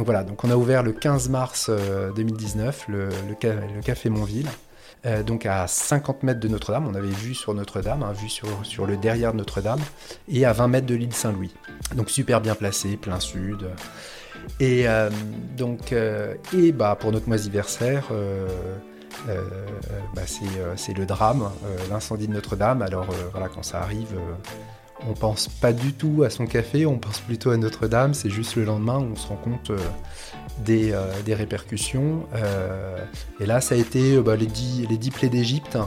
Donc voilà, donc on a ouvert le 15 mars 2019 le, le, Café Montville. donc à 50 mètres de Notre-Dame, on avait vu sur Notre-Dame, hein, vue sur, sur le derrière de Notre-Dame, et à 20 mètres de l'île Saint-Louis. Donc super bien placé, plein sud. Et donc, et bah, pour notre moisiversaire, euh, bah, euh, c'est le drame, euh, l'incendie de Notre-Dame. Alors voilà, quand ça arrive, on pense pas du tout à son café, on pense plutôt à Notre-Dame. C'est juste le lendemain où on se rend compte des, répercussions. et là, ça a été bah, les, dix, les dix plaies d'Égypte.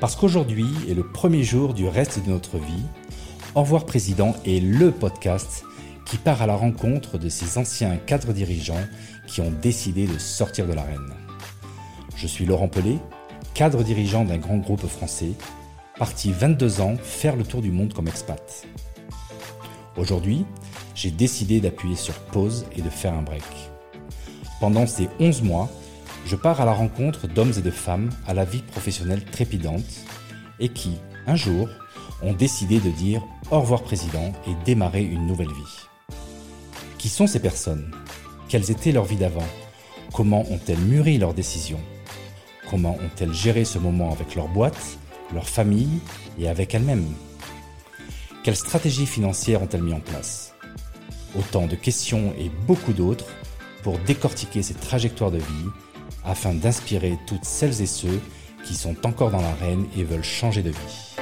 Parce qu'aujourd'hui est le premier jour du reste de notre vie, Au revoir Président est le podcast qui part à la rencontre de ces anciens cadres dirigeants qui ont décidé de sortir de l'arène. Je suis Laurent Pelé, cadre dirigeant d'un grand groupe français, parti 22 ans faire le tour du monde comme expat. Aujourd'hui, j'ai décidé d'appuyer sur pause et de faire un break. Pendant ces 11 mois, je pars à la rencontre d'hommes et de femmes à la vie professionnelle trépidante et qui, un jour, ont décidé de dire au revoir président et démarrer une nouvelle vie. Qui sont ces personnes? Quelles étaient leurs vies d'avant? Comment ont-elles mûri leurs décisions? Comment ont-elles géré ce moment avec leur boîte, leur famille et avec elles-mêmes Quelles stratégies financières ont-elles mis en place? Autant de questions et beaucoup d'autres pour décortiquer ces trajectoires de vie afin d'inspirer toutes celles et ceux qui sont encore dans l'arène et veulent changer de vie.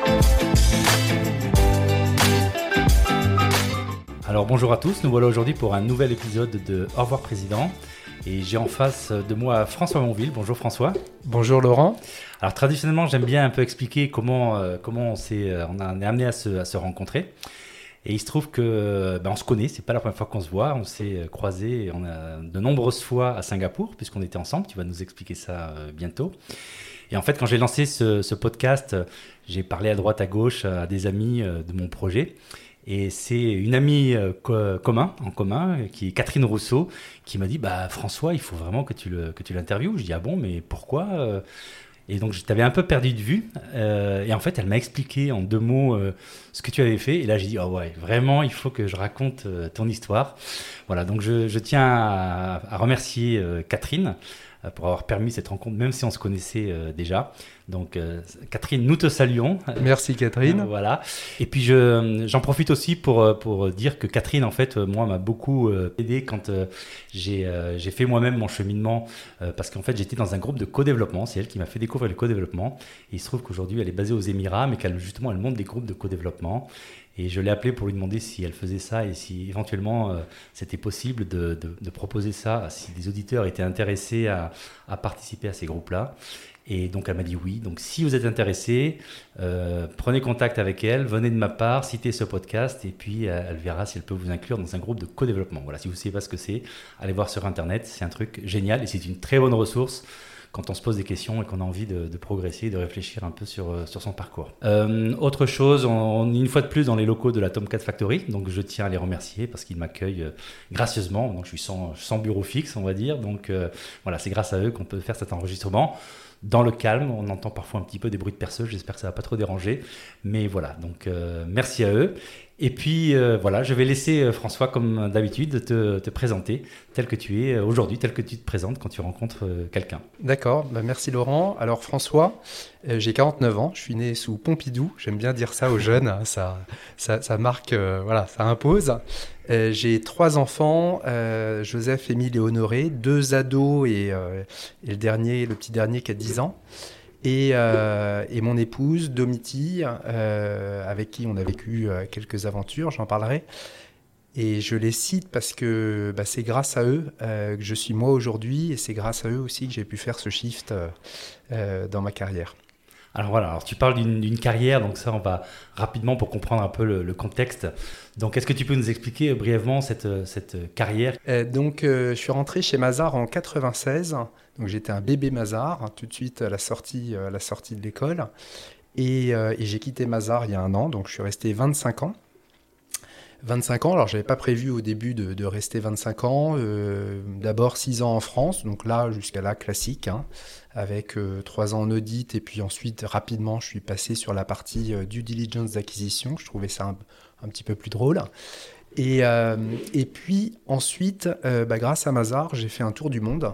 Alors bonjour à tous, nous voilà aujourd'hui pour un nouvel épisode de Au revoir Président. Et j'ai en face de moi François Monville. Bonjour François. Bonjour Laurent. Alors traditionnellement, j'aime bien un peu expliquer comment, euh, comment on, s'est, euh, on, est amené à se, à se, rencontrer. Et il se trouve que ben, on se connaît, c'est pas la première fois qu'on se voit, on s'est croisés on a de nombreuses fois à Singapour puisqu'on était ensemble. Tu vas nous expliquer ça euh, bientôt. Et en fait, quand j'ai lancé ce, ce podcast, j'ai parlé à droite à gauche à des amis de mon projet. Et c'est une amie euh, commun, en commun, qui est Catherine Rousseau, qui m'a dit bah, François, il faut vraiment que tu, l'interviewes. Je dis Ah bon, mais pourquoi euh? Et donc, je t'avais un peu perdu de vue. Euh, et en fait, elle m'a expliqué en deux mots ce que tu avais fait. Et là, j'ai dit Oh ouais, vraiment, il faut que je raconte ton histoire. Voilà, donc je, tiens à remercier Catherine pour avoir permis cette rencontre, même si on se connaissait déjà. Donc, euh, Catherine, nous te saluons. Merci, Catherine. voilà. Et puis, j'en profite aussi pour, euh, pour dire que Catherine, en fait, moi, m'a beaucoup euh, aidé quand j'ai fait moi-même mon cheminement, parce qu'en fait, j'étais dans un groupe de co-développement. C'est elle qui m'a fait découvrir le co-développement. Il se trouve qu'aujourd'hui, elle est basée aux Émirats, mais qu'elle, justement, elle monte des groupes de co-développement. Et je l'ai appelée pour lui demander si elle faisait ça et si éventuellement c'était possible de, proposer ça, si des auditeurs étaient intéressés à, à participer à ces groupes-là. Et donc elle m'a dit oui. Donc si vous êtes intéressé, euh, prenez contact avec elle, venez de ma part, citez ce podcast et puis euh, elle verra si elle peut vous inclure dans un groupe de co-développement. Voilà, si vous ne savez pas ce que c'est, allez voir sur Internet, c'est un truc génial et c'est une très bonne ressource quand on se pose des questions et qu'on a envie de, progresser, de réfléchir un peu sur, euh, sur son parcours. autre chose, on, est une fois de plus dans les locaux de la Tomcat Factory, donc je tiens à les remercier parce qu'ils m'accueillent gracieusement. Donc je suis sans, bureau fixe, on va dire. Donc voilà, c'est grâce à eux qu'on peut faire cet enregistrement dans le calme. On entend parfois un petit peu des bruits de perceuse, j'espère que ça va pas trop déranger. Mais voilà, donc euh, merci à eux. Et puis euh, voilà, je vais laisser euh, François, comme d'habitude, te, te, présenter tel que tu es aujourd'hui, tel que tu te présentes quand tu rencontres quelqu'un. D'accord, bah, merci Laurent. Alors François, j'ai 49 ans, je suis né sous Pompidou, j'aime bien dire ça aux jeunes, hein, ça, ça, ça, marque, voilà, ça impose. Euh, j'ai trois enfants, euh, Joseph, Émile et Honoré, deux ados et, euh, le dernier, le petit dernier qui a 10 ans. Et, mon épouse, Domiti, avec qui on a vécu quelques aventures, j'en parlerai. Et je les cite parce que bah, c'est grâce à eux que je suis moi aujourd'hui et c'est grâce à eux aussi que j'ai pu faire ce shift dans ma carrière. Alors voilà, alors tu parles d'une carrière, donc ça on va rapidement pour comprendre un peu le, contexte. Donc est-ce que tu peux nous expliquer brièvement cette, cette carrière? Euh, Donc euh, je suis rentré chez Mazar en 96, donc j'étais un bébé Mazar, tout de suite à la sortie, sortie de l'école. Et, euh, et j'ai quitté Mazar il y a un an, donc je suis resté 25 ans. 25 ans, alors j'avais pas prévu au début de, rester 25 ans. Euh, d'abord 6 ans en France, donc là jusqu'à là classique, hein, avec euh, 3 ans en audit et puis ensuite rapidement je suis passé sur la partie euh, due diligence d'acquisition. Je trouvais ça un, petit peu plus drôle. Et, et puis ensuite, bah, grâce à Mazar, j'ai fait un tour du monde.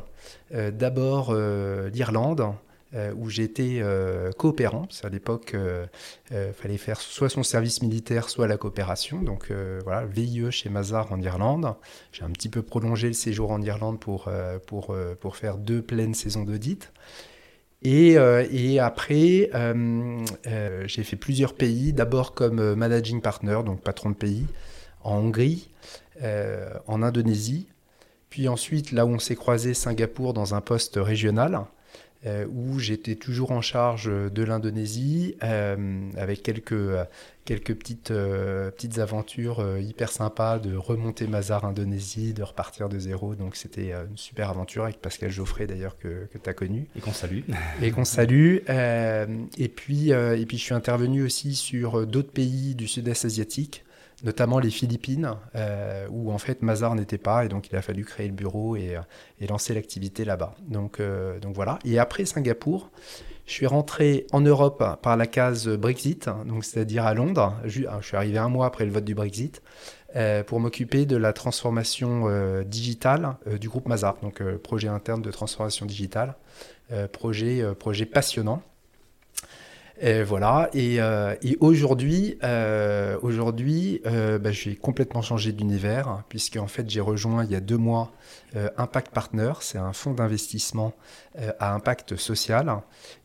D'abord l'Irlande, euh, où j'étais euh, coopérant. à l'époque, il euh, fallait faire soit son service militaire, soit la coopération. Donc voilà, VIE chez Mazar en Irlande. J'ai un petit peu prolongé le séjour en Irlande pour, pour, pour faire deux pleines saisons d'audit. Et, après, j'ai fait plusieurs pays, d'abord comme managing partner, donc patron de pays, en Hongrie, en Indonésie, puis ensuite, là où on s'est croisé, Singapour, dans un poste régional. Euh, où j'étais toujours en charge de l'Indonésie, euh, avec quelques, quelques petites, euh, petites aventures hyper sympas de remonter Mazar Indonésie, de repartir de zéro. Donc c'était une super aventure avec Pascal Geoffrey d'ailleurs que, que tu as connu. Et qu'on salue. Et qu'on salue. et, puis, et puis je suis intervenu aussi sur d'autres pays du sud-est asiatique notamment les Philippines, euh, où en fait Mazar n'était pas, et donc il a fallu créer le bureau et, euh, lancer l'activité là-bas. Donc, euh, donc voilà. Et après Singapour, je suis rentré en Europe par la case Brexit, donc c'est-à-dire à Londres. Je, suis arrivé un mois après le vote du Brexit. pour m'occuper de la transformation digitale du groupe Mazar, donc projet interne de transformation digitale, projet passionnant. Et voilà. Et, euh, aujourd'hui, euh, aujourd'hui, euh, bah, j'ai complètement changé d'univers puisque en fait j'ai rejoint il y a deux mois Impact Partner. C'est un fonds d'investissement à impact social.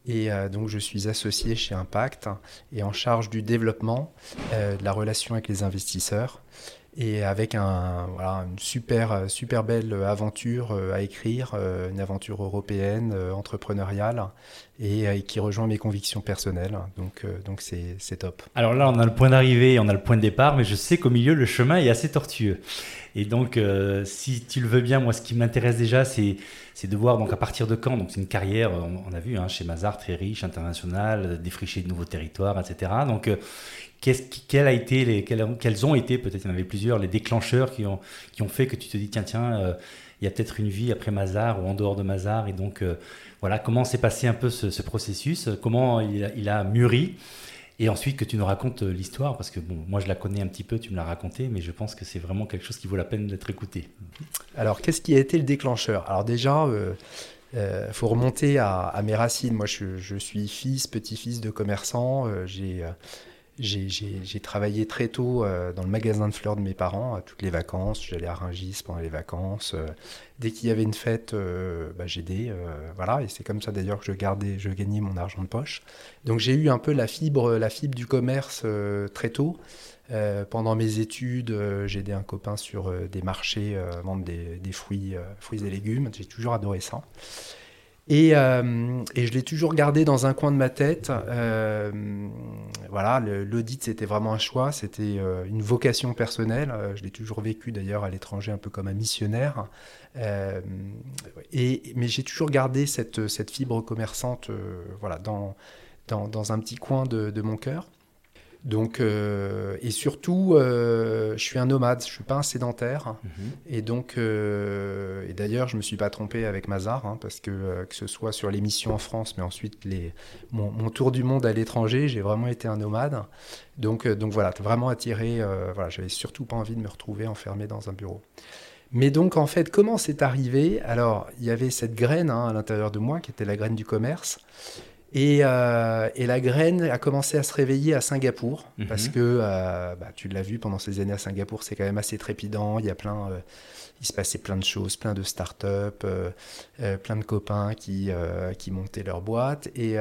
Et donc je suis associé chez Impact et en charge du développement, de la relation avec les investisseurs et avec un, voilà, une super, super belle aventure euh, à écrire, euh, une aventure européenne, euh, entrepreneuriale, et, qui rejoint mes convictions personnelles. Donc, donc c'est, c'est top. Alors là, on a le point d'arrivée, on a le point de départ, mais je sais qu'au milieu, le chemin est assez tortueux. Et donc, si tu le veux bien, moi, ce qui m'intéresse déjà, c'est, de voir donc à partir de quand. Donc, c'est une carrière, on, a vu hein, chez Mazar, très riche, internationale, défricher de nouveaux territoires, etc. Donc, les, quels, ont été, peut-être il y en avait plusieurs, les déclencheurs qui ont, fait que tu te dis, tiens, tiens, euh, il y a peut-être une vie après Mazar ou en dehors de Mazar. Et donc, euh, voilà, comment s'est passé un peu ce, processus, comment il a, mûri? Et ensuite que tu nous racontes euh, l'histoire, parce que moi je la connais un petit peu, tu me l'as raconté, mais je pense que c'est vraiment quelque chose qui vaut la peine d'être écouté. Alors, qu'est-ce qui a été le déclencheur? Alors déjà, il faut remonter à, mes racines. Moi, je, suis fils, petit-fils de commerçant. j'ai j'ai travaillé très tôt euh, dans le magasin de fleurs de mes parents, à toutes les vacances. J'allais à Rungis pendant les vacances. Euh, dès qu'il y avait une fête, euh, bah, j'aidais. voilà, et c'est comme ça d'ailleurs que je gardais, je gagnais mon argent de poche. Donc j'ai eu un peu la fibre, la fibre du commerce très tôt. pendant mes études, j'ai aidé un copain sur des marchés, vendre des, des fruits, fruits et légumes. J'ai toujours adoré ça. Euh, et, je l'ai toujours gardé dans un coin de ma tête. Euh, voilà, l'audit, c'était vraiment un choix, c'était euh, une vocation personnelle. je l'ai toujours vécu d'ailleurs à l'étranger un peu comme un missionnaire. et, mais j'ai toujours gardé cette, cette fibre commerçante voilà, dans, dans, un petit coin de mon cœur. Donc, euh, et surtout, euh, je suis un nomade, je suis pas un sédentaire. Mhm. Et donc, euh, et d'ailleurs, je me suis pas trompé avec Mazar, hein, parce que que ce soit sur les missions en France, mais ensuite les, mon, tour du monde à l'étranger, j'ai vraiment été un nomade. Donc, donc voilà, vraiment attiré. voilà, j'avais surtout pas envie de me retrouver enfermé dans un bureau. Mais donc, en fait, comment c'est arrivé? Alors, il y avait cette graine hein, à l'intérieur de moi, qui était la graine du commerce. Euh, et, la graine a commencé à se réveiller à Singapour, mhm. parce que euh, bah, tu l'as vu pendant ces années à Singapour, c'est quand même assez trépidant. Il y a plein, euh, il se passait plein de choses, plein de start-up, plein de copains qui, qui montaient leur boîte. Et,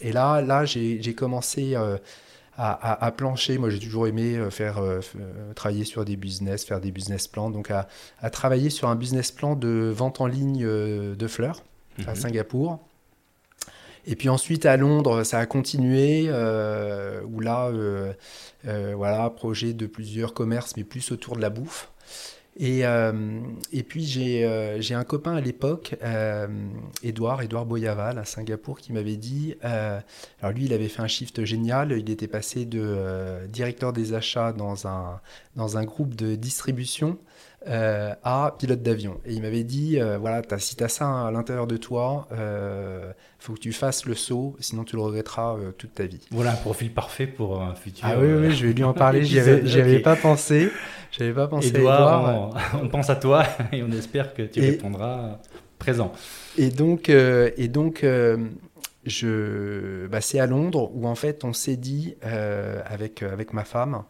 et là, là j'ai commencé à, à, plancher. Moi, j'ai toujours aimé faire travailler sur des business, faire des business plans. Donc, à, à travailler sur un business plan de vente en ligne de fleurs à mhm. Singapour. Et puis ensuite à Londres, ça a continué, euh, où là, euh, euh, voilà, projet de plusieurs commerces, mais plus autour de la bouffe. Et, puis j'ai un copain à l'époque, Edouard, Edouard Boyaval à Singapour, qui m'avait dit, alors lui il avait fait un shift génial, il était passé de directeur des achats dans un, dans un groupe de distribution euh, à pilote d'avion. Et il m'avait dit, euh, voilà, as, si tu as ça à l'intérieur de toi, il euh, faut que tu fasses le saut, sinon tu le regretteras toute ta vie. Voilà un profil parfait pour un futur. Ah oui, oui, je vais lui en parler, j'y avais, pas pensé. J'avais pas pensé. Edouard, on, pense à toi et on espère que tu répondras présent. Et donc, et donc je, bah, c'est à Londres où en fait on s'est dit avec, avec ma femme,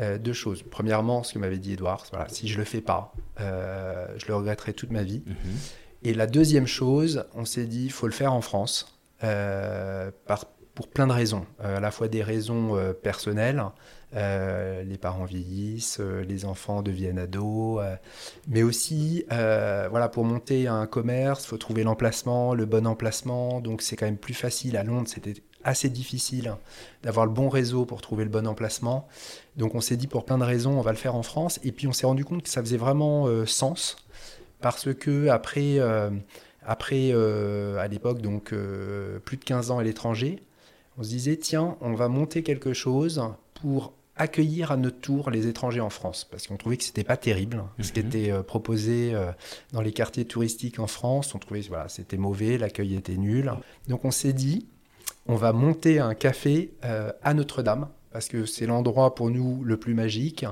euh, deux choses. Premièrement, ce que m'avait dit Edouard, voilà, si je le fais pas, euh, je le regretterai toute ma vie. Mhm. Et la deuxième chose, on s'est dit, il faut le faire en France, euh, par, pour plein de raisons. à la fois des raisons personnelles, les parents vieillissent, les enfants deviennent ados, mais aussi, voilà, pour monter un commerce, il faut trouver l'emplacement, le bon emplacement. Donc c'est quand même plus facile. À Londres, c'était assez difficile d'avoir le bon réseau pour trouver le bon emplacement. Donc on s'est dit pour plein de raisons, on va le faire en France. Et puis on s'est rendu compte que ça faisait vraiment euh, sens parce que après, euh, après euh, à l'époque, donc plus de 15 ans à l'étranger, on se disait tiens, on va monter quelque chose pour accueillir à notre tour les étrangers en France, parce qu'on trouvait que c'était pas terrible ce qui était proposé dans les quartiers touristiques en France. On trouvait voilà c'était mauvais, l'accueil était nul. Donc on s'est dit on va monter un café euh, à Notre-Dame, parce que c'est l'endroit pour nous le plus magique.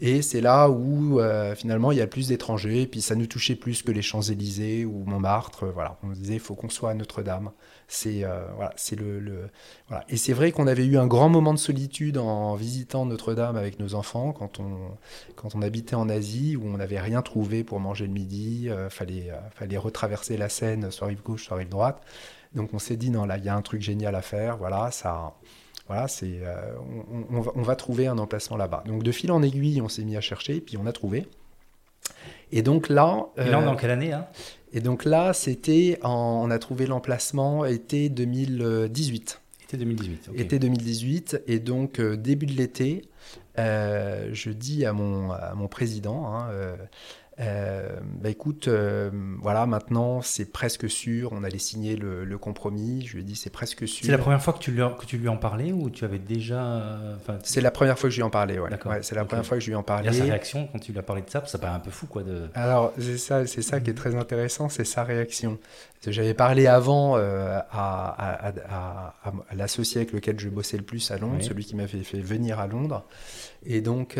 Et c'est là où euh, finalement il y a plus d'étrangers, puis ça nous touchait plus que les Champs-Élysées ou Montmartre. Voilà, on disait il faut qu'on soit à Notre-Dame. C'est euh, voilà, c'est le, voilà. Et c'est vrai qu'on avait eu un grand moment de solitude en visitant Notre-Dame avec nos enfants quand on quand on habitait en Asie où on n'avait rien trouvé pour manger le midi. fallait fallait retraverser la Seine soit rive gauche soit rive droite. Donc on s'est dit, non, là, il y a un truc génial à faire. Voilà, ça, voilà, c'est, euh, on, va, trouver un emplacement là-bas. Donc de fil en aiguille, on s'est mis à chercher, et puis on a trouvé. Et donc là. Et là, dans quelle année hein? Et donc là, c'était, on a trouvé l'emplacement été 2018. Été 2018. Été 2018, et donc euh, début de l'été, euh, je dis à mon, à mon président, hein, euh, bah écoute, euh, voilà, maintenant c'est presque sûr, on allait signer le, compromis. Je lui ai dit c'est presque sûr. C'est la première fois que tu, lui, que tu lui en parlais ou tu avais déjà. Euh, c'est la première fois que je lui en parlais, ouais. c'est la première fois que je lui en parlais. Et sa réaction quand tu lui as parlé de ça, ça paraît un peu fou quoi. De... Alors c'est ça, c'est ça qui est très intéressant, c'est sa réaction. J'avais parlé avant à, à, à, l'associé avec lequel je bossais le plus à Londres, celui qui m'avait fait venir à Londres. Et donc,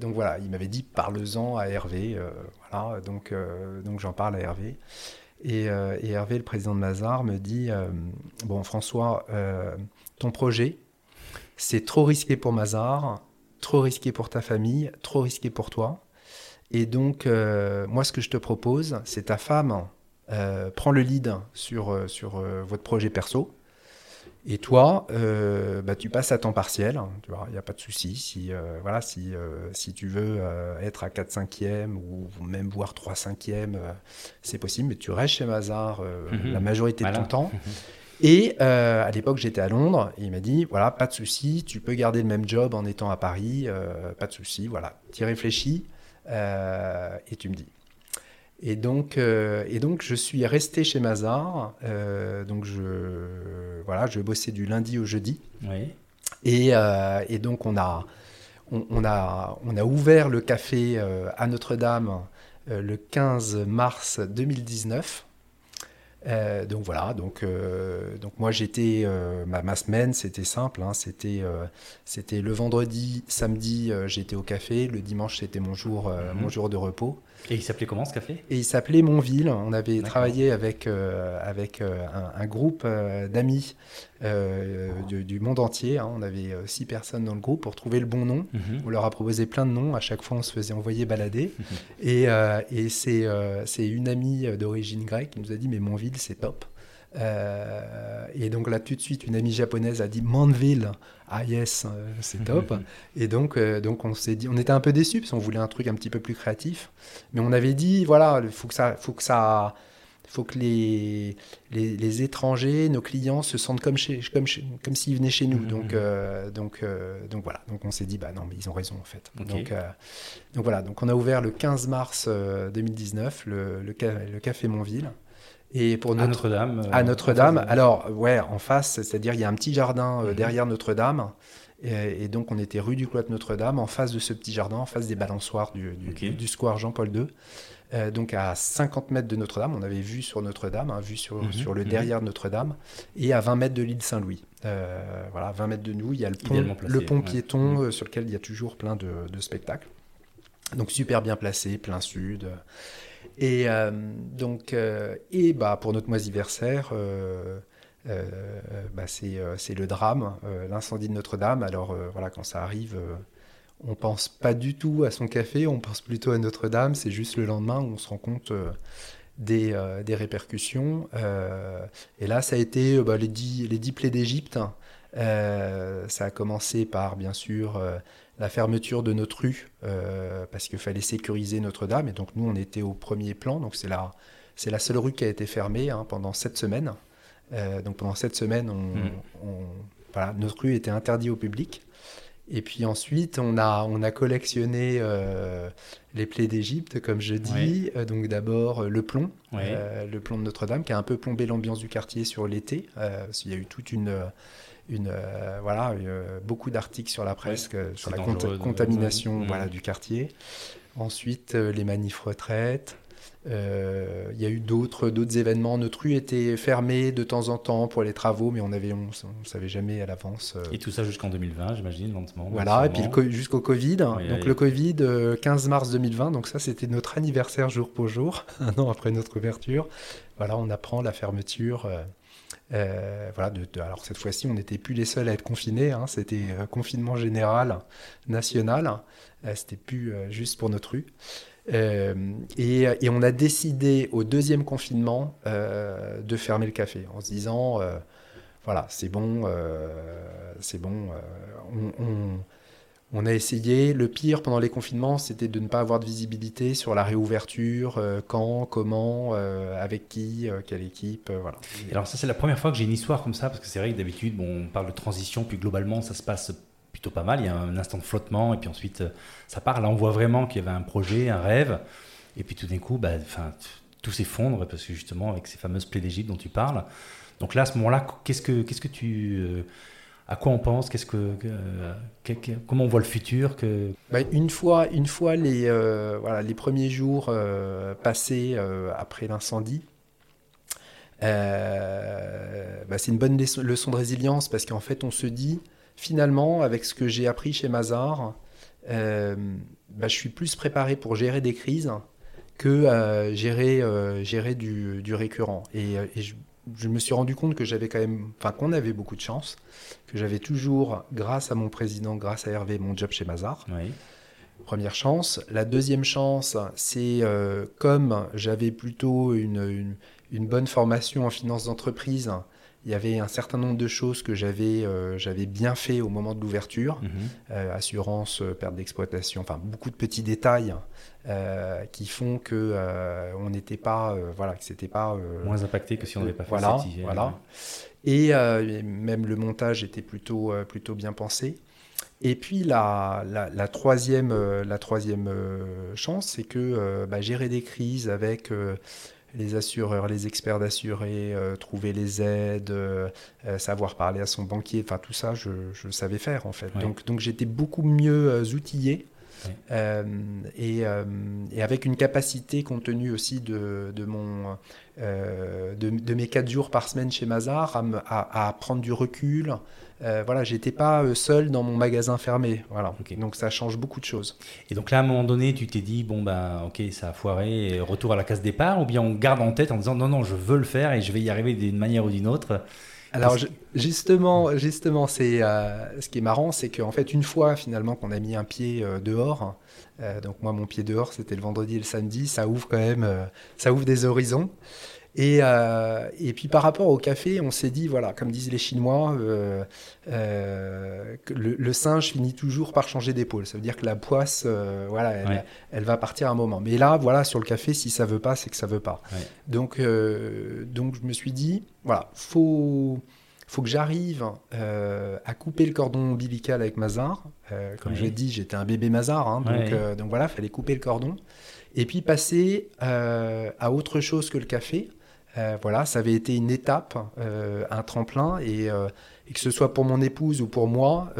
donc voilà, il m'avait dit parle-en à Hervé. Euh, voilà, donc, euh, donc j'en parle à Hervé. Euh, et, Hervé, le président de Mazar, me dit Bon, François, ton projet, c'est trop risqué pour Mazar, trop risqué pour ta famille, trop risqué pour toi. Et donc, moi, ce que je te propose, c'est ta femme prend le lead sur, sur votre projet perso. Et toi, euh, bah, tu passes à temps partiel, hein, tu vois, il n'y a pas de souci. Si, euh, voilà, si, euh, si tu veux être à 4 5 e ou même voir 3 5 e c'est possible, mais tu restes chez Mazar mhm. la majorité de ton temps. Mhm. Et à l'époque, j'étais à Londres, et il m'a dit, voilà, pas de souci, tu peux garder le même job en étant à Paris, pas de souci, voilà, tu réfléchis, et tu me dis. Et donc, euh, et donc, je suis resté chez Mazar. Euh, donc, je, voilà, je bossais du lundi au jeudi. Oui. Et, euh, et, donc, on a, on, a, on a ouvert le café à Notre-Dame le 15 mars 2019. donc voilà, donc, donc moi j'étais, ma, ma, semaine c'était simple, hein, c'était, c'était le vendredi, samedi j'étais au café, le dimanche c'était mon jour, mhm. mon jour de repos. Et il s'appelait comment ce café? Et il s'appelait Montville. On avait travaillé avec, euh, avec euh, un, groupe euh, d'amis du, monde entier. Hein. On avait six personnes dans le groupe pour trouver le bon nom. Mhm. On leur a proposé plein de noms. À chaque fois, on se faisait envoyer balader. Mhm. Et, et c'est une amie d'origine grecque qui nous a dit Mais Montville, c'est top. Et donc là, tout de suite, une amie japonaise a dit Manville. Ah yes, euh, c'est top. et donc, euh, donc on s'est dit, on était un peu déçus parce qu'on voulait un truc un petit peu plus créatif, mais on avait dit voilà, il faut que ça, faut que ça, faut que les, les, étrangers, nos clients, se sentent comme chez, comme, comme s'ils venaient chez nous. Mhm. Donc, donc, donc voilà. Donc on s'est dit bah non, mais ils ont raison en fait. Donc, donc voilà. Donc on a ouvert le 15 mars 2019 le, le, le café Montville. Et pour notre... Notre-Dame. à Notre-Dame. Alors, ouais, en face, c'est-à-dire il y a un petit jardin euh, mhm. derrière Notre-Dame. Et, donc, on était rue du Cloître Notre-Dame, en face de ce petit jardin, en face des balançoires du, du, square Jean-Paul II. Euh, donc à 50 mètres de Notre-Dame, on avait vu sur Notre-Dame, hein, vue sur, mhm, sur le mhm. derrière de Notre-Dame, et à 20 mètres de l'île Saint-Louis. Euh, voilà, 20 mètres de nous, il y a le pont, le pont piéton euh, sur lequel il y a toujours plein de, de, spectacles. Donc super bien placé, plein sud. Et donc, et bah, pour notre moisiversaire, bah, c'est le drame, l'incendie de Notre-Dame. Alors voilà, quand ça arrive, on pense pas du tout à son café, on pense plutôt à Notre-Dame. C'est juste le lendemain où on se rend compte euh, euh, des, répercussions. Euh, et là, ça a été bah, les, dix, les plaies d'Égypte. ça a commencé par, bien sûr, la fermeture de notre rue, parce qu'il fallait sécuriser Notre-Dame. Et donc, nous, on était au premier plan. Donc, c'est la, c'est la seule rue qui a été fermée hein, pendant sept semaines. donc, pendant sept semaines, mmh. notre rue était interdite au public. Et puis ensuite, on a, on a collectionné euh, les plaies d'Égypte, comme je dis. Euh, donc d'abord euh, le plomb, le plomb de Notre-Dame, qui a un peu plombé l'ambiance du quartier sur l'été. Il y a eu toute une, une voilà, beaucoup d'articles sur la presse sur la contamination voilà, du quartier. Ensuite, les manifs retraites. Euh, il y a eu d'autres événements. Notre rue était fermée de temps en temps pour les travaux, mais on avait on, savait jamais à l'avance. Euh. Et tout ça jusqu'an 2020, j'imagine, lentement. Voilà, et puis jusqu'au Covid. donc le Covid, 15 euh, mars 2020. Donc ça, c'était notre anniversaire jour pour jour, un an après notre ouverture. Voilà, on apprend la fermeture. Voilà, de, alors cette fois-ci, on n'était plus les seuls à être confinés. Hein, c'était confinement général, national. c'était plus juste pour notre rue. Euh, et, on a décidé au deuxième confinement euh, de fermer le café en se disant euh, voilà, c'est bon, c'est bon. On, a essayé. Le pire pendant les confinements, c'était de ne pas avoir de visibilité sur la réouverture, quand, comment, avec qui, quelle équipe, voilà. alors ça, c'est la première fois que j'ai une histoire comme ça, parce que c'est vrai que d'habitude, on parle de transition, puis globalement, ça se passe plutôt pas mal. Il y a un instant de flottement et puis ensuite euh, ça part. Là, on voit vraiment qu'il y avait un projet, un rêve. Et puis tout d'un coup, bah, tout s'effondre parce que justement, avec ces fameuses plaies dont tu parles. Donc là, à ce moment-là, qu'est-ce que, qu'est-ce que tu. Euh, à quoi on pense que, comment on voit le futur. Bah, une fois, une fois les, euh, premiers jours passés après l'incendie, bah, c'est une bonne leçon de résilience parce qu'en fait, on se dit, finalement, avec ce que j'ai appris chez Mazar, euh, bah, je suis plus préparé pour gérer des crises que euh, gérer, euh, du, récurrent. Et, je, me suis rendu compte que j'avais quand même, enfin qu'on avait beaucoup de chance, que j'avais toujours, grâce à mon président, grâce à Hervé, mon job chez Mazar. Première chance. La deuxième chance, c'est comme j'avais plutôt une, une, une, bonne formation en finance d'entreprise, il y avait un certain nombre de choses que j'avais euh, j'avais bien fait au moment de l'ouverture, mhm. euh, assurance, euh, perte d'exploitation, enfin beaucoup de petits détails qui font que on n'était pas voilà que c'était pas moins impacté que si on n'avait pas fait voilà voilà et même le montage était plutôt plutôt bien pensé. Et puis la, la, troisième, la troisième chance, c'est que bah, gérer des crises avec les assureurs, les experts d'assurés, euh, trouver les aides, euh, euh, savoir parler à son banquier, enfin tout ça, je, je savais faire en fait. Donc, donc j'étais beaucoup mieux outillé. Et, et, avec une capacité compte tenu aussi de, de mon, de, de, mes quatre jours par semaine chez Mazar à, à, à prendre du recul, euh, voilà, j'étais pas euh, seul dans mon magasin fermé. Voilà. Donc ça change beaucoup de choses. Et donc là, à un moment donné, tu t'es dit bon ben, ok, ça a foiré, retour à la case départ, ou bien on garde en tête en disant non non, je veux le faire et je vais y arriver d'une manière ou d'une autre? Alors justement, justement, c'est euh, ce qui est marrant, c'est qu'en fait une fois finalement qu'on a mis un pied dehors, donc moi mon pied dehors, c'était le vendredi et le samedi, ça ouvre quand même, ça ouvre des horizons. Et, euh, et, puis par rapport au café, on s'est dit, voilà, comme disent les Chinois, euh, euh, que le, singe finit toujours par changer d'épaule. Ça veut dire que la poisse, voilà, elle, elle, va partir un moment. Mais là, voilà, sur le café, si ça veut pas, c'est que ça veut pas. Donc, donc je me suis dit, voilà, faut faut que j'arrive à couper le cordon ombilical avec Mazar. comme je l'ai dit, j'étais un bébé Mazar, hein, donc, donc voilà, il fallait couper le cordon. Et puis passer à autre chose que le café. Voilà, ça avait été une étape, un tremplin, et, que ce soit pour mon épouse ou pour moi,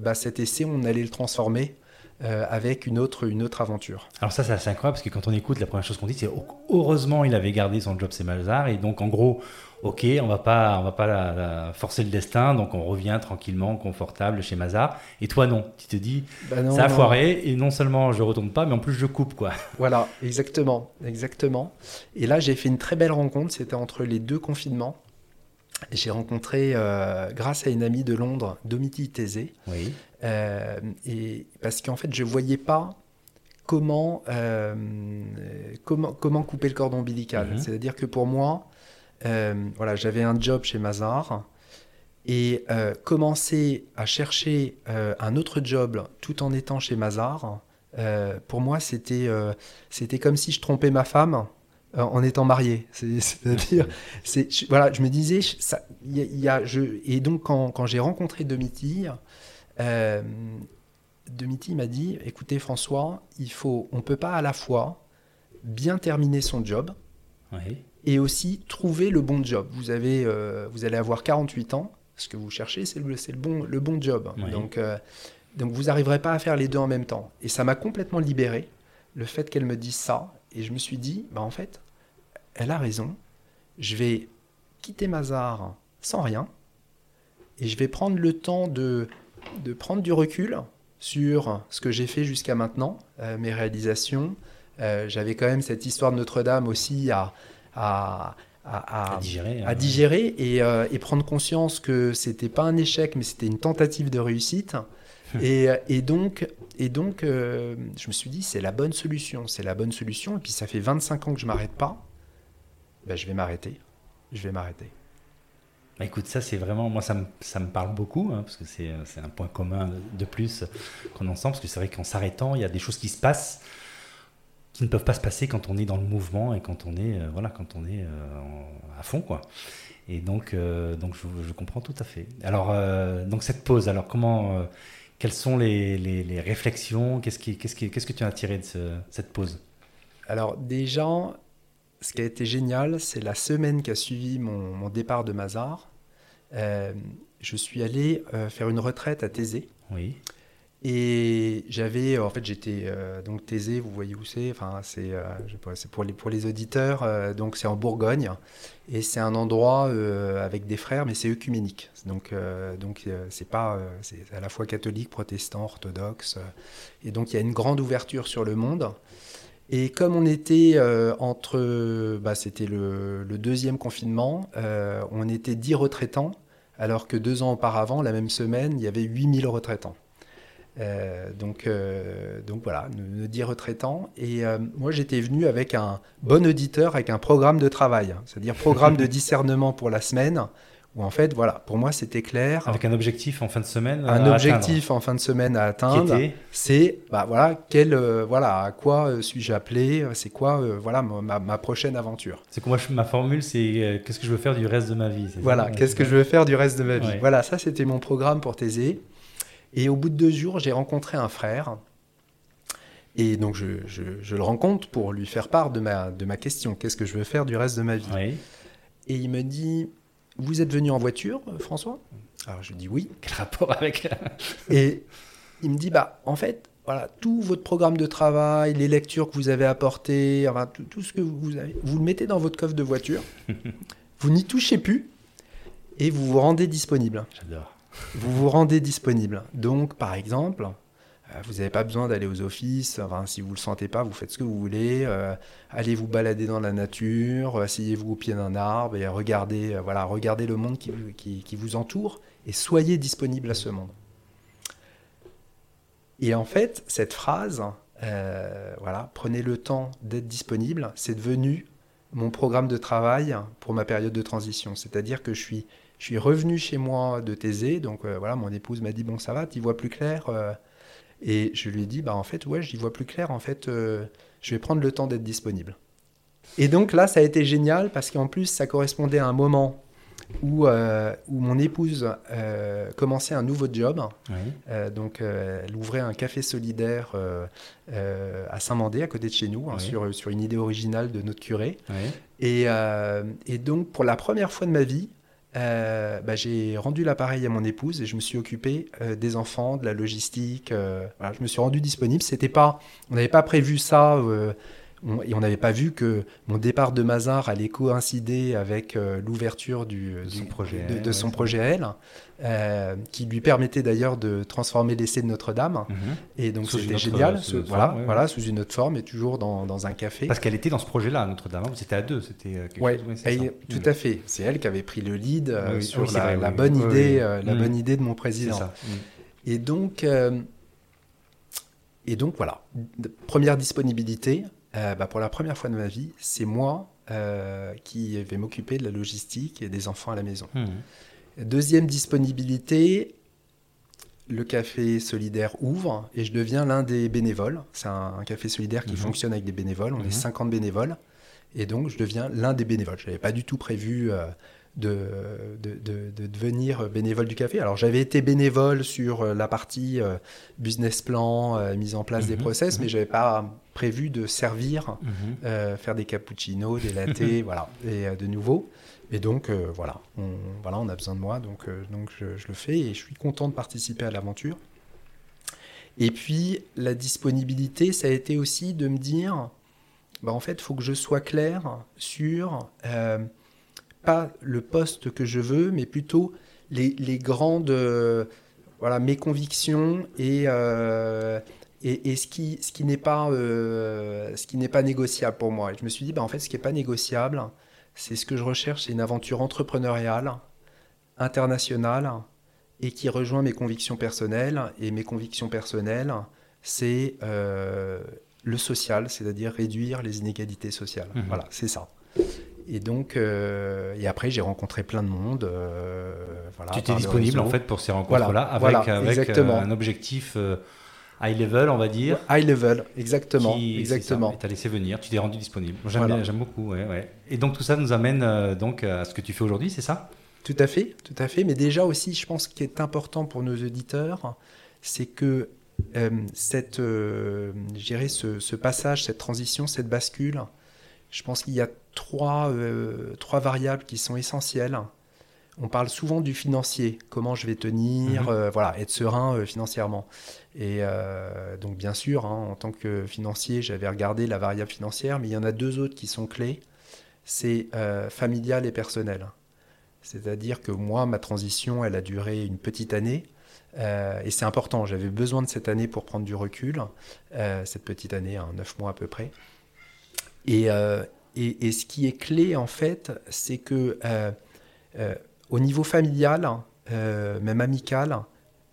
bah, cet essai, on allait le transformer avec une autre, une autre aventure. Alors ça, c'est assez incroyable parce que quand on écoute, la première chose qu'on dit, c'est heureusement il avait gardé son job c'est Malzar et donc en gros, ok, on va pas, on va pas la, forcer le destin, donc on revient tranquillement, confortable chez Mazar. Et toi non, tu te dis, bah ça a foiré et non seulement je retourne pas, mais en plus je coupe quoi. Voilà, exactement, exactement. Et là j'ai fait une très belle rencontre, c'était entre les deux confinements. J'ai rencontré, euh, grâce à une amie de Londres, Domiti Thésée. Oui. Euh, et parce qu'en fait je voyais pas comment, euh, comment, comment couper le cordon ombilical. Mhm. C'est-à-dire que pour moi, euh, voilà, j'avais un job chez Mazar et euh, commencer à chercher euh, un autre job tout en étant chez Mazar, pour moi, c'était c'était comme si je trompais ma femme en étant marié. C'est-à-dire, c'est, voilà, je me disais, ça, y a, je, et donc quand, quand j'ai rencontré Domiti, Domiti m'a dit, écoutez François, il faut, on peut pas à la fois bien terminer son job. Et aussi trouver le bon job. Vous, avez, euh, vous allez avoir 48 ans, ce que vous cherchez, c'est le, le, bon, le bon job. Donc, euh, donc vous n'arriverez pas à faire les deux en même temps. Et ça m'a complètement libéré, le fait qu'elle me dise ça. Et je me suis dit, bah en fait, elle a raison. Je vais quitter Mazar sans rien. Et je vais prendre le temps de, de prendre du recul sur ce que j'ai fait jusqu'à maintenant, euh, mes réalisations. J'avais quand même cette histoire de Notre-Dame aussi à, à, digérer, à digérer et, euh, et, prendre conscience que c'était pas un échec, mais c'était une tentative de réussite. et, et, donc, et donc euh, je me suis dit, c'est la bonne solution, c'est la bonne solution. Et puis ça fait 25 ans que je m'arrête pas. Ben, je vais m'arrêter. Je vais m'arrêter. Bah, écoute, ça c'est vraiment, moi ça me, ça me parle beaucoup, hein, parce que c'est un point commun de plus qu'on ensemble, parce que c'est vrai qu'en s'arrêtant, il y a des choses qui se passent qui ne peuvent pas se passer quand on est dans le mouvement et quand on est, euh, voilà, quand on est euh, à fond, quoi. Et donc, euh, donc je, comprends tout à fait. Alors, donc cette pause, alors comment, quelles sont les, les, réflexions? Qu'est-ce qui, qu'est-ce qui, qu'est-ce que tu as tiré de cette pause? Alors déjà, ce qui a été génial, c'est la semaine qui a suivi mon, mon départ de Mazar. je suis allé faire une retraite à Thésée. Oui. Et j'avais, en fait, j'étais euh, donc Thésée, vous voyez où c'est. Enfin, c'est, euh, pour les auditeurs. Euh, donc c'est en Bourgogne et c'est un endroit avec des frères, mais c'est œcuménique. Donc donc c'est pas, c'est à la fois catholique, protestant, orthodoxe. et donc il y a une grande ouverture sur le monde. Et comme on était entre, bah, c'était le, le, deuxième confinement, on était dix retraitants, alors que deux ans auparavant, la même semaine, il y avait 8000 retraitants. Euh, donc, euh, donc voilà, nous, dit retraitant. Et euh, moi, j'étais venu avec un bon auditeur, avec un programme de travail, hein. c'est-à-dire programme de discernement pour la semaine, où en fait, voilà, pour moi, c'était clair. Avec un objectif en fin de semaine. Un objectif en fin de semaine à atteindre. C'est, bah voilà, quel, voilà, à quoi suis-je appelé C'est quoi, voilà, ma, ma, prochaine aventure C'est que moi, ma formule, c'est qu'est-ce que je veux faire du reste de ma vie. Voilà, qu'est-ce que je veux faire du reste de ma vie. Voilà, ça, c'était mon programme pour Thésée. Et au bout de deux jours, j'ai rencontré un frère. Et donc, je, je, le rencontre pour lui faire part de ma, de ma question. Qu'est-ce que je veux faire du reste de ma vie Et il me dit Vous êtes venu en voiture, François? Alors, je dis oui. Quel rapport avec. et il me dit Bah, en fait, voilà, tout votre programme de travail, les lectures que vous avez apportées, enfin, tout, tout ce que vous avez, vous le mettez dans votre coffre de voiture, vous n'y touchez plus et vous vous rendez disponible. J'adore vous vous rendez disponible. Donc, par exemple, euh, vous n'avez pas besoin d'aller aux offices. Enfin, si vous ne le sentez pas, vous faites ce que vous voulez. Euh, allez vous balader dans la nature, asseyez-vous au pied d'un arbre et regardez, euh, voilà, regardez le monde qui, qui, vous entoure et soyez disponible à ce monde. Et en fait, cette phrase, voilà, prenez le temps d'être disponible, c'est devenu mon programme de travail pour ma période de transition. C'est-à-dire que je suis je suis revenu chez moi de Thésée, donc euh, voilà, mon épouse m'a dit bon ça va, tu vois plus clair euh. Et je lui ai dit bah en fait ouais, j'y vois plus clair, en fait euh, je vais prendre le temps d'être disponible. Et donc là ça a été génial parce qu'en plus ça correspondait à un moment où, où mon épouse commençait un nouveau job. Oui. Donc, elle ouvrait un café solidaire à Saint-Mandé, à côté de chez nous, hein, Oui. sur, sur une idée originale de notre curé. Oui. Et, et donc, pour la première fois de ma vie, euh, bah, j'ai rendu l'appareil à mon épouse et je me suis occupé euh, des enfants, de la logistique. euh, je me suis rendu disponible. C'était pas, on n'avait pas prévu ça. Euh, et on n'avait pas vu que mon départ de Mazar allait coïncider avec euh, l'ouverture du, De du- son projet de, de ouais, son projet à elle, euh, qui lui permettait d'ailleurs de transformer l'essai de Notre-Dame. Mhm. Et donc c'était génial. sous ce- une autre voilà, forme, ouais, voilà, sous une autre forme et toujours dans, dans un café. Parce qu'elle était dans ce projet-là, Notre-Dame. Vous étiez à deux. C'était euh, Ouais, chose. et- tout Mhm. à fait. C'est elle qui avait pris le lead euh, Oui, sur Oui, la, vrai, la oui, bonne idée, euh, la Mm. bonne idée de mon président. ça. Mhm. Et donc, euh, et donc voilà, première disponibilité. Euh, bah, pour la première fois de ma vie, c'est moi euh, qui vais m'occuper de la logistique et des enfants à la maison. Mhm. Deuxième disponibilité, le café solidaire ouvre et je deviens l'un des bénévoles. C'est un, un café solidaire qui Mhm. fonctionne avec des bénévoles. On Mhm. est 50 bénévoles. Et donc, je deviens l'un des bénévoles. Je n'avais pas du tout prévu euh, de, de, de- de devenir bénévole du café. Alors, j'avais été bénévole sur la partie euh, business plan, euh, mise en place des Mhm. process, Mhm. mais je n'avais pas prévu de servir Mhm. euh, faire des cappuccinos, des lattés, voilà, et euh, de nouveau. Et donc, euh, voilà, on, voilà, on a besoin de moi, donc, donc je, je le fais et je suis content de participer à l'aventure. Et puis, la disponibilité, ça a été aussi de me dire, bah, en fait, il faut que je sois clair sur, pas le poste que je veux, mais plutôt les, les grandes, voilà, mes convictions et, et, et ce qui, ce qui n'est pas, euh, ce qui n'est pas négociable pour moi. Et je me suis dit, bah, en fait, ce qui n'est pas négociable, c'est ce que je recherche, c'est une aventure entrepreneuriale, internationale, et qui rejoint mes convictions personnelles. Et mes convictions personnelles, c'est euh, le social, c'est-à-dire réduire les inégalités sociales. Mhm. Voilà, c'est ça. Et donc, euh, et après, j'ai rencontré plein de monde. euh, voilà, tu étais disponible en fait pour ces rencontres-là Voilà, avec, voilà, avec un objectif high level, on va dire. High level, exactement, qui- exactement. et t'as laissé venir, tu t'es rendu disponible. J'aime Voilà. beaucoup. Ouais, ouais. Et donc tout ça nous amène euh, donc à ce que tu fais aujourd'hui, c'est ça? Tout à fait, tout à fait. Mais déjà aussi, je pense qu'il est important pour nos auditeurs, c'est que euh, cette, euh, ce, ce passage, cette transition, cette bascule, je pense qu'il y a trois, euh, trois variables qui sont essentielles. On parle souvent du financier, comment je vais tenir, Mhm. euh, voilà, être serein financièrement. Et euh, donc bien sûr, hein, en tant que financier, j'avais regardé la variable financière, mais il y en a deux autres qui sont clés. C'est euh, familial et personnel. C'est-à-dire que moi, ma transition, elle a duré une petite année. euh, et c'est important, j'avais besoin de cette année pour prendre du recul, cette petite année, hein, neuf mois à peu près. Et, et, et ce qui est clé, en fait, c'est que au niveau familial, même amical,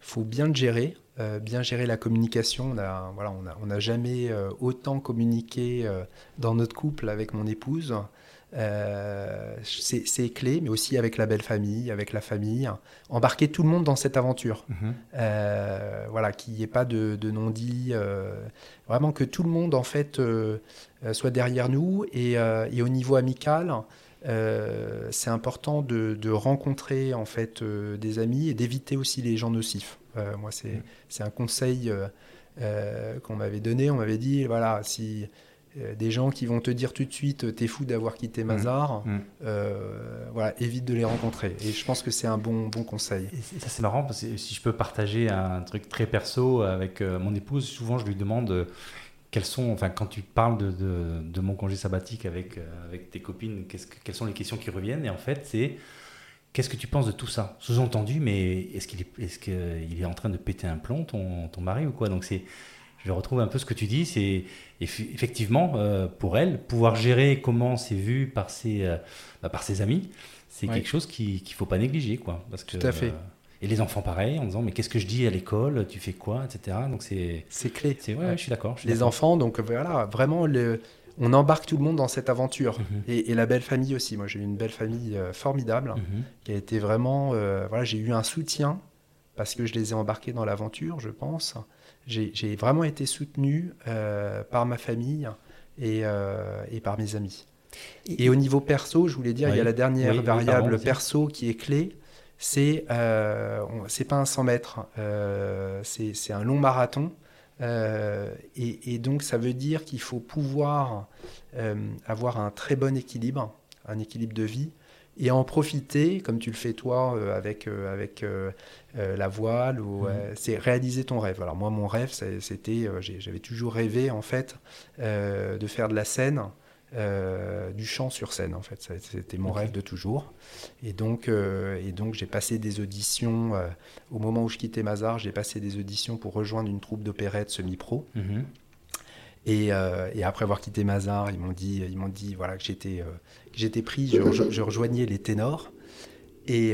faut bien le gérer, euh, bien gérer la communication. On a, voilà, on a, on n'a jamais euh, autant communiqué euh, dans notre couple avec mon épouse. C'est clé, mais aussi avec la belle famille, avec la famille. Embarquer tout le monde dans cette aventure. Mhm. Voilà, qu'il n'y ait pas de, de non-dit. vraiment que tout le monde, en fait, soit derrière nous. Et, et au niveau amical, c'est important de, de rencontrer, en fait, des amis et d'éviter aussi les gens nocifs. Euh, moi, c'est Mm. c'est un conseil euh, euh, qu'on m'avait donné. On m'avait dit, voilà, si des gens qui vont te dire tout de suite, t'es fou d'avoir quitté Mazar, Mm. euh, voilà, évite de les rencontrer. Et je pense que c'est un bon, bon conseil. Et ça c'est marrant parce que si je peux partager un truc très perso avec mon épouse, souvent je lui demande quelles sont, enfin quand tu parles de, de, de mon congé sabbatique avec, euh, avec tes copines, qu'est-ce que, quelles sont les questions qui reviennent? Et en fait c'est qu'est-ce que tu penses de tout ça? Sous-entendu, mais est-ce qu'il est, est, qu'il est en train de péter un plomb ton, ton mari ou quoi? Donc c'est je retrouve un peu ce que tu dis, c'est eff- effectivement euh, pour elle pouvoir gérer comment c'est vu par ses, euh, bah, par ses amis, c'est Ouais. quelque chose qui qu'il faut pas négliger quoi. Parce que, Tout à fait. euh, et les enfants pareil, en disant mais qu'est-ce que je dis à l'école, tu fais quoi, etc. Donc c'est C'est clé. c'est ouais, ouais, je suis d'accord. les enfants, donc voilà, vraiment, le- on embarque tout le monde dans cette aventure. Mhm. Et, et la belle famille aussi. Moi, j'ai eu une belle famille euh, formidable Mhm. qui a été vraiment. euh, voilà, j'ai eu un soutien parce que je les ai embarqués dans l'aventure, je pense. J'ai vraiment été soutenu euh, par ma famille et, et par mes amis. Et, au niveau perso, je voulais dire, il y a la dernière Oui, variable perso qui est clé. C'est c'est pas un 100 mètres, c'est un long marathon. Euh, et, et donc, ça veut dire qu'il faut pouvoir euh, avoir un très bon équilibre, un équilibre de vie, et en profiter, comme tu le fais toi euh, avec, avec la voile, ou, euh, c'est réaliser ton rêve. Alors moi, mon rêve, c'était, j'avais toujours rêvé en fait de faire de la scène, euh, du chant sur scène en fait. C'était mon rêve de toujours. Et donc, euh, et donc j'ai passé des auditions. euh, au moment où je quittais Mazar, j'ai passé des auditions pour rejoindre une troupe d'opérette semi-pro. Mhm. Et, et après avoir quitté Mazar, ils m'ont dit, ils m'ont dit voilà, que j'étais j'étais pris, je, je rejoignais les ténors. Et,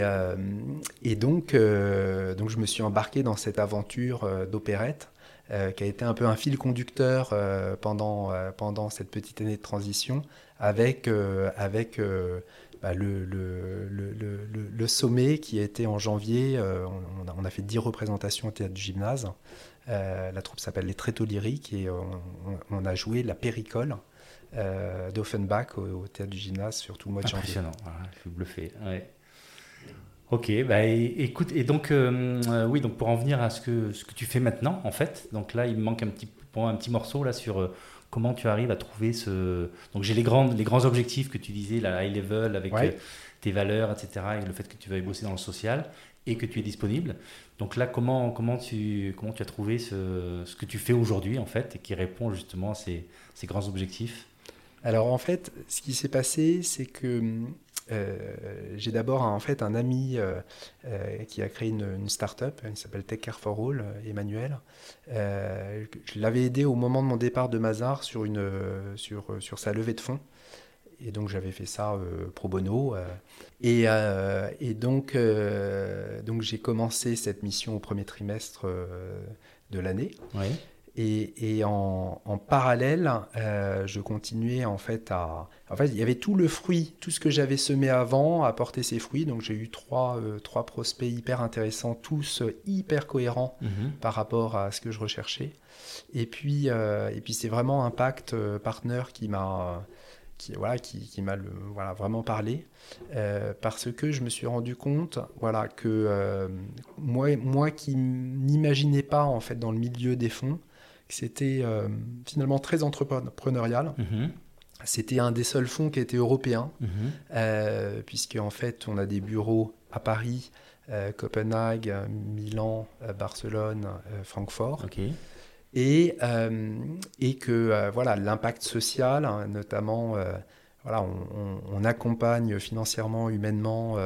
et donc, donc, je me suis embarqué dans cette aventure d'opérette euh, qui a été un peu un fil conducteur euh, pendant, euh, pendant cette petite année de transition avec, avec bah, le, le, le, sommet qui a été en janvier. on, a, fait 10 représentations au théâtre du gymnase. La troupe s'appelle les Tréteaux Lyriques et on, a joué la Péricole d'Offenbach au, théâtre du gymnase sur tout mois de janvier. Impressionnant, je suis bluffé. Ok, bah écoute, et donc, euh, euh, oui, donc pour en venir à ce que, ce que tu fais maintenant, en fait, donc là, il me manque un petit, un petit morceau là sur euh, comment tu arrives à trouver ce. Donc j'ai les, grandes, les grands objectifs que tu disais, la high level, avec Ouais. tes valeurs, etc., et le fait que tu vas bosser dans le social et que tu es disponible. Donc là, comment, comment, tu, comment tu as trouvé ce, ce que tu fais aujourd'hui, en fait, et qui répond justement à ces, ces grands objectifs? Alors en fait, ce qui s'est passé, c'est que euh, j'ai d'abord en fait un ami euh, euh, qui a créé une, une start-up, il s'appelle Tech Care for All, Emmanuel. Je l'avais aidé au moment de mon départ de Mazar sur, une, sur, sur sa levée de fonds. Et donc j'avais fait ça pro bono. et, et donc, donc j'ai commencé cette mission au premier trimestre de l'année. Oui. Et, et en, en parallèle, euh, je continuais en fait à. En fait, il y avait tout le fruit, tout ce que j'avais semé avant a porté ses fruits. Donc j'ai eu trois, euh, trois prospects hyper intéressants, tous euh, hyper cohérents Mhm. par rapport à ce que je recherchais. Et puis, et puis c'est vraiment Impact Partner qui m'a qui, voilà, qui, qui m'a voilà, vraiment parlé. euh, parce que je me suis rendu compte voilà, que euh, moi, moi qui n'imaginais pas en fait dans le milieu des fonds, c'était euh, finalement très entrepreneurial. Mhm. C'était un des seuls fonds qui était européen, Mhm. euh, puisque en fait on a des bureaux à Paris, euh, Copenhague, Milan, euh, Barcelone, Francfort, et, et que voilà l'impact social, hein, notamment, voilà, on, on- on accompagne financièrement, humainement,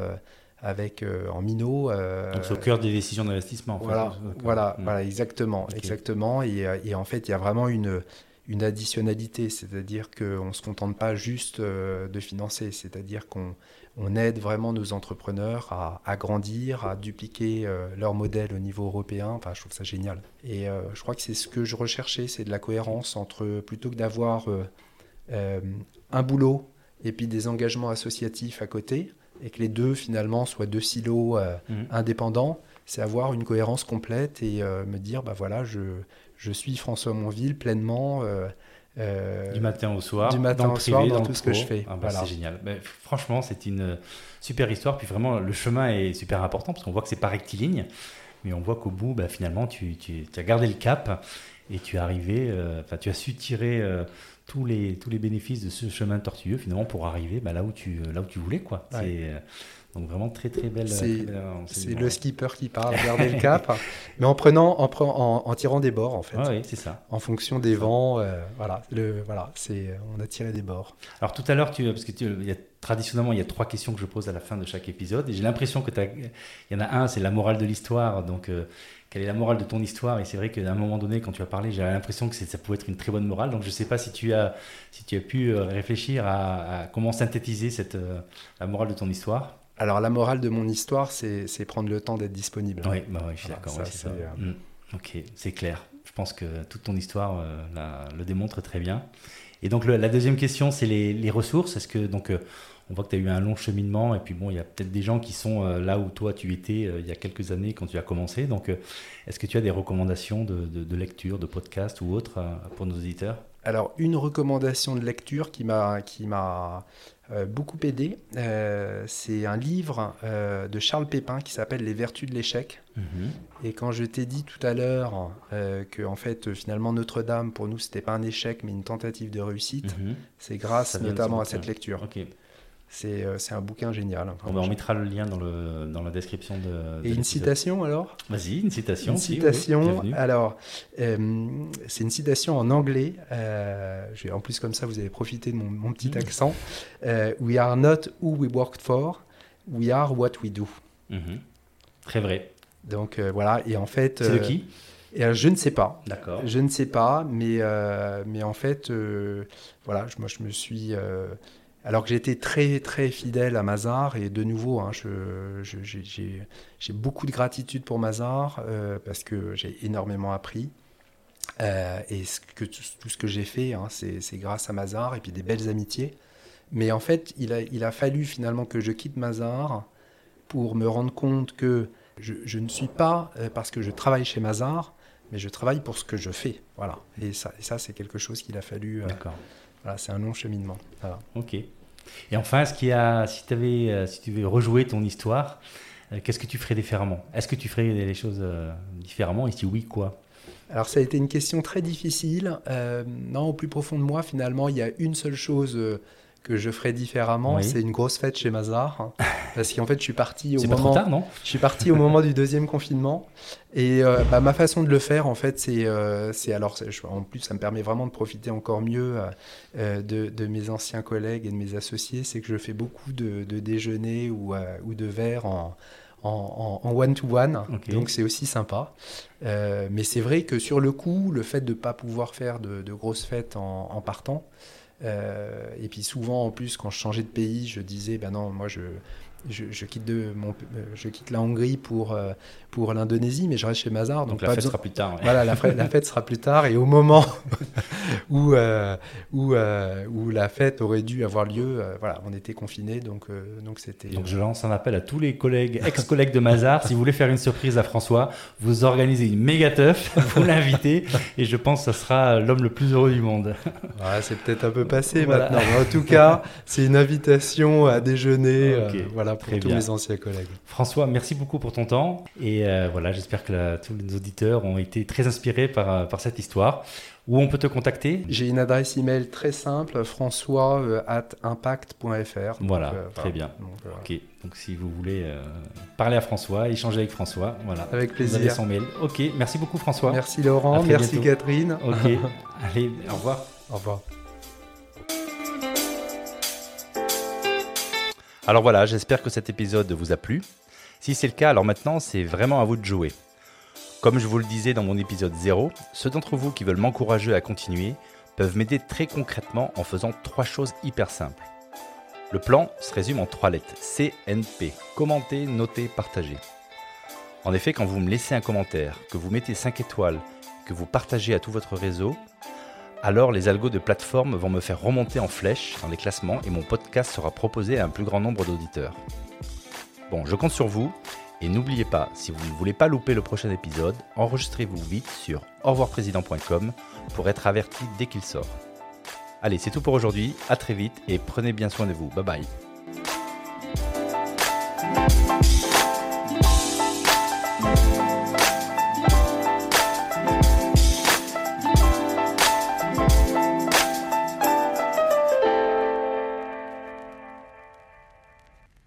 avec euh, en minot. euh, Donc c'est au cœur des décisions d'investissement. en fait. voilà, D'accord. voilà, Mm. voilà, exactement, exactement. Et, euh, et en fait, il y a vraiment une, une additionnalité, c'est-à-dire qu'on ne se contente pas juste euh, de financer, c'est-à-dire qu'on on aide vraiment nos entrepreneurs à, à grandir, à dupliquer euh, leur modèle au niveau européen. Enfin, je trouve ça génial. Et euh, je crois que c'est ce que je recherchais, c'est de la cohérence entre, plutôt que d'avoir euh, euh, un boulot et puis des engagements associatifs à côté, et que les deux finalement soient deux silos euh, Mhm. indépendants, c'est avoir une cohérence complète et euh, me dire, bah voilà, je, je suis François Monville pleinement. euh, Du matin au soir, du matin dans au soir, privé, dans le tout ce que je fais. Ah bah, Voilà. C'est génial. Mais franchement, c'est une super histoire. Puis vraiment, le chemin est super important parce qu'on voit que c'est pas rectiligne, mais on voit qu'au bout, bah, finalement, tu, tu- tu as gardé le cap et tu es arrivé, enfin, tu as su tirer tous, les, tous les bénéfices de ce chemin tortueux finalement pour arriver bah, là, où tu, là où tu voulais. Quoi. Ouais. Euh, donc vraiment très très belle. C'est- le skipper qui parle, garder le cap, mais en prenant, en, en, en tirant des bords en fait, ouais, c'est ça. en fonction des vents. euh, voilà, le, voilà, c'est, on a tiré des bords. Alors tout à l'heure, tu, parce que tu, il y a, traditionnellement, il y a trois questions que je pose à la fin de chaque épisode. Et j'ai l'impression que il y en a un, c'est la morale de l'histoire. Donc, euh, quelle est la morale de ton histoire? Et c'est vrai qu'à un moment donné, quand tu as parlé, j'avais l'impression que ça pouvait être une très bonne morale. Donc je ne sais pas si tu as, si tu as pu euh, réfléchir à, à comment synthétiser cette, euh, la morale de ton histoire. Alors la morale de mon histoire, c'est, prendre le temps d'être disponible. Oui, bah ouais, je suis d'accord. ouais, c'est c'est, Mm. Ok, c'est clair. Je pense que toute ton histoire euh, la- le démontre très bien. Et donc le- la deuxième question, c'est les, les ressources. Est-ce que donc euh, on voit que tu as eu un long cheminement et puis bon, il y a peut-être des gens qui sont euh, là où toi tu étais euh, il y a quelques années quand tu as commencé. Donc euh, est-ce que tu as des recommandations de, de- de lecture, de podcast ou autre euh, pour nos auditeurs? Alors, une recommandation de lecture qui m'a euh, beaucoup aidé, euh, c'est un livre euh, de Charles Pépin qui s'appelle Les Vertus de l'échec. Mhm. Et quand je t'ai dit tout à l'heure que en fait finalement Notre-Dame pour nous c'était pas un échec mais une tentative de réussite, mhm. c'est grâce notamment à cette lecture. C'est un bouquin génial. on, mettra le lien dans, le, dans la description de. Et une citation alors? Vas-y, une citation. Une citation. alors, euh, c'est une citation en anglais. Euh, en plus, comme ça, vous avez profité de mon, petit mmh. accent. we are not who we worked for, we are what we do. Mmh. Très vrai. Donc voilà, et en fait. C'est de qui? et, je ne sais pas. D'accord. Je ne sais pas, mais, mais en fait, voilà, moi je me suis alors que j'étais très très fidèle à Mazar et de nouveau, hein, j'ai beaucoup de gratitude pour Mazar euh, parce que j'ai énormément appris. Euh, et que, tout, ce que j'ai fait, hein, c'est grâce à Mazar et puis des belles amitiés. Mais en fait, il a, il a fallu finalement que je quitte Mazar pour me rendre compte que je, ne suis pas euh, parce que je travaille chez Mazar, mais je travaille pour ce que je fais. Voilà. Et ça, et ça c'est quelque chose qu'il a fallu. Voilà, c'est un long cheminement. Ok. Et enfin, ce qui a, si, avais, euh, si tu veux rejouer ton histoire, euh, qu'est-ce que tu ferais différemment? Est-ce que tu ferais les choses euh, différemment? Et si oui, quoi? Alors ça a été une question très difficile. non, au plus profond de moi, finalement, il y a une seule chose que je ferais différemment, c'est une grosse fête chez Mazar. Parce qu'en fait, je suis parti au moment. Pas trop tard, non Je suis parti au moment du deuxième confinement. Et euh, bah, ma façon de le faire, en fait, c'est, euh, c'est alors, en plus, ça me permet vraiment de profiter encore mieux euh, de, de, mes anciens collègues et de mes associés. C'est que je fais beaucoup de, de déjeuners ou, ou de verres en en one-to-one, donc c'est aussi sympa. mais c'est vrai que sur le coup, le fait de ne pas pouvoir faire de, de grosses fêtes en, en partant, euh, et puis souvent, en plus, quand je changeais de pays, je disais, ben non, moi, je, je, quitte de mon, euh, je quitte la Hongrie pour, euh, pour l'Indonésie, mais je reste chez Mazar. Donc, la fête sera plus tard. Voilà, la, la, fête sera plus tard. Et au moment où, euh, où, où, la fête aurait dû avoir lieu, voilà, on était confinés, donc donc c'était. Donc je lance un appel à tous les collègues, ex-collègues de Mazar, si vous voulez faire une surprise à François, vous organisez une méga teuf, vous l'invitez, et je pense que ce sera l'homme le plus heureux du monde. Ouais, c'est peut-être un peu passé maintenant, mais en tout cas, c'est une invitation à déjeuner. voilà pour tous mes anciens collègues. François, merci beaucoup pour ton temps. Et euh, voilà, j'espère que tous les auditeurs ont été très inspirés par, euh, par cette histoire. Où on peut te contacter? J'ai une adresse email très simple, françois euh, impact.fr. Voilà, très bien. Donc, ok, donc si vous voulez parler à François, échanger avec François, voilà. Avec plaisir. Vous avez son mail. Ok, merci beaucoup François. Merci Laurent, merci Catherine. Ok, allez, au revoir. Au revoir. Alors voilà, j'espère que cet épisode vous a plu. Si c'est le cas, alors maintenant, c'est vraiment à vous de jouer. Comme je vous le disais dans mon épisode 0, ceux d'entre vous qui veulent m'encourager à continuer peuvent m'aider très concrètement en faisant trois choses hyper simples. Le plan se résume en trois lettres CNP commenter, noter, partager. En effet, quand vous me laissez un commentaire, que vous mettez 5 étoiles, que vous partagez à tout votre réseau, alors les algos de plateforme vont me faire remonter en flèche dans les classements et mon podcast sera proposé à un plus grand nombre d'auditeurs. Bon, je compte sur vous et n'oubliez pas, si vous ne voulez pas louper le prochain épisode, enregistrez-vous vite sur revoirprésident.com pour être averti dès qu'il sort. Allez, c'est tout pour aujourd'hui, à très vite et prenez bien soin de vous. Bye bye.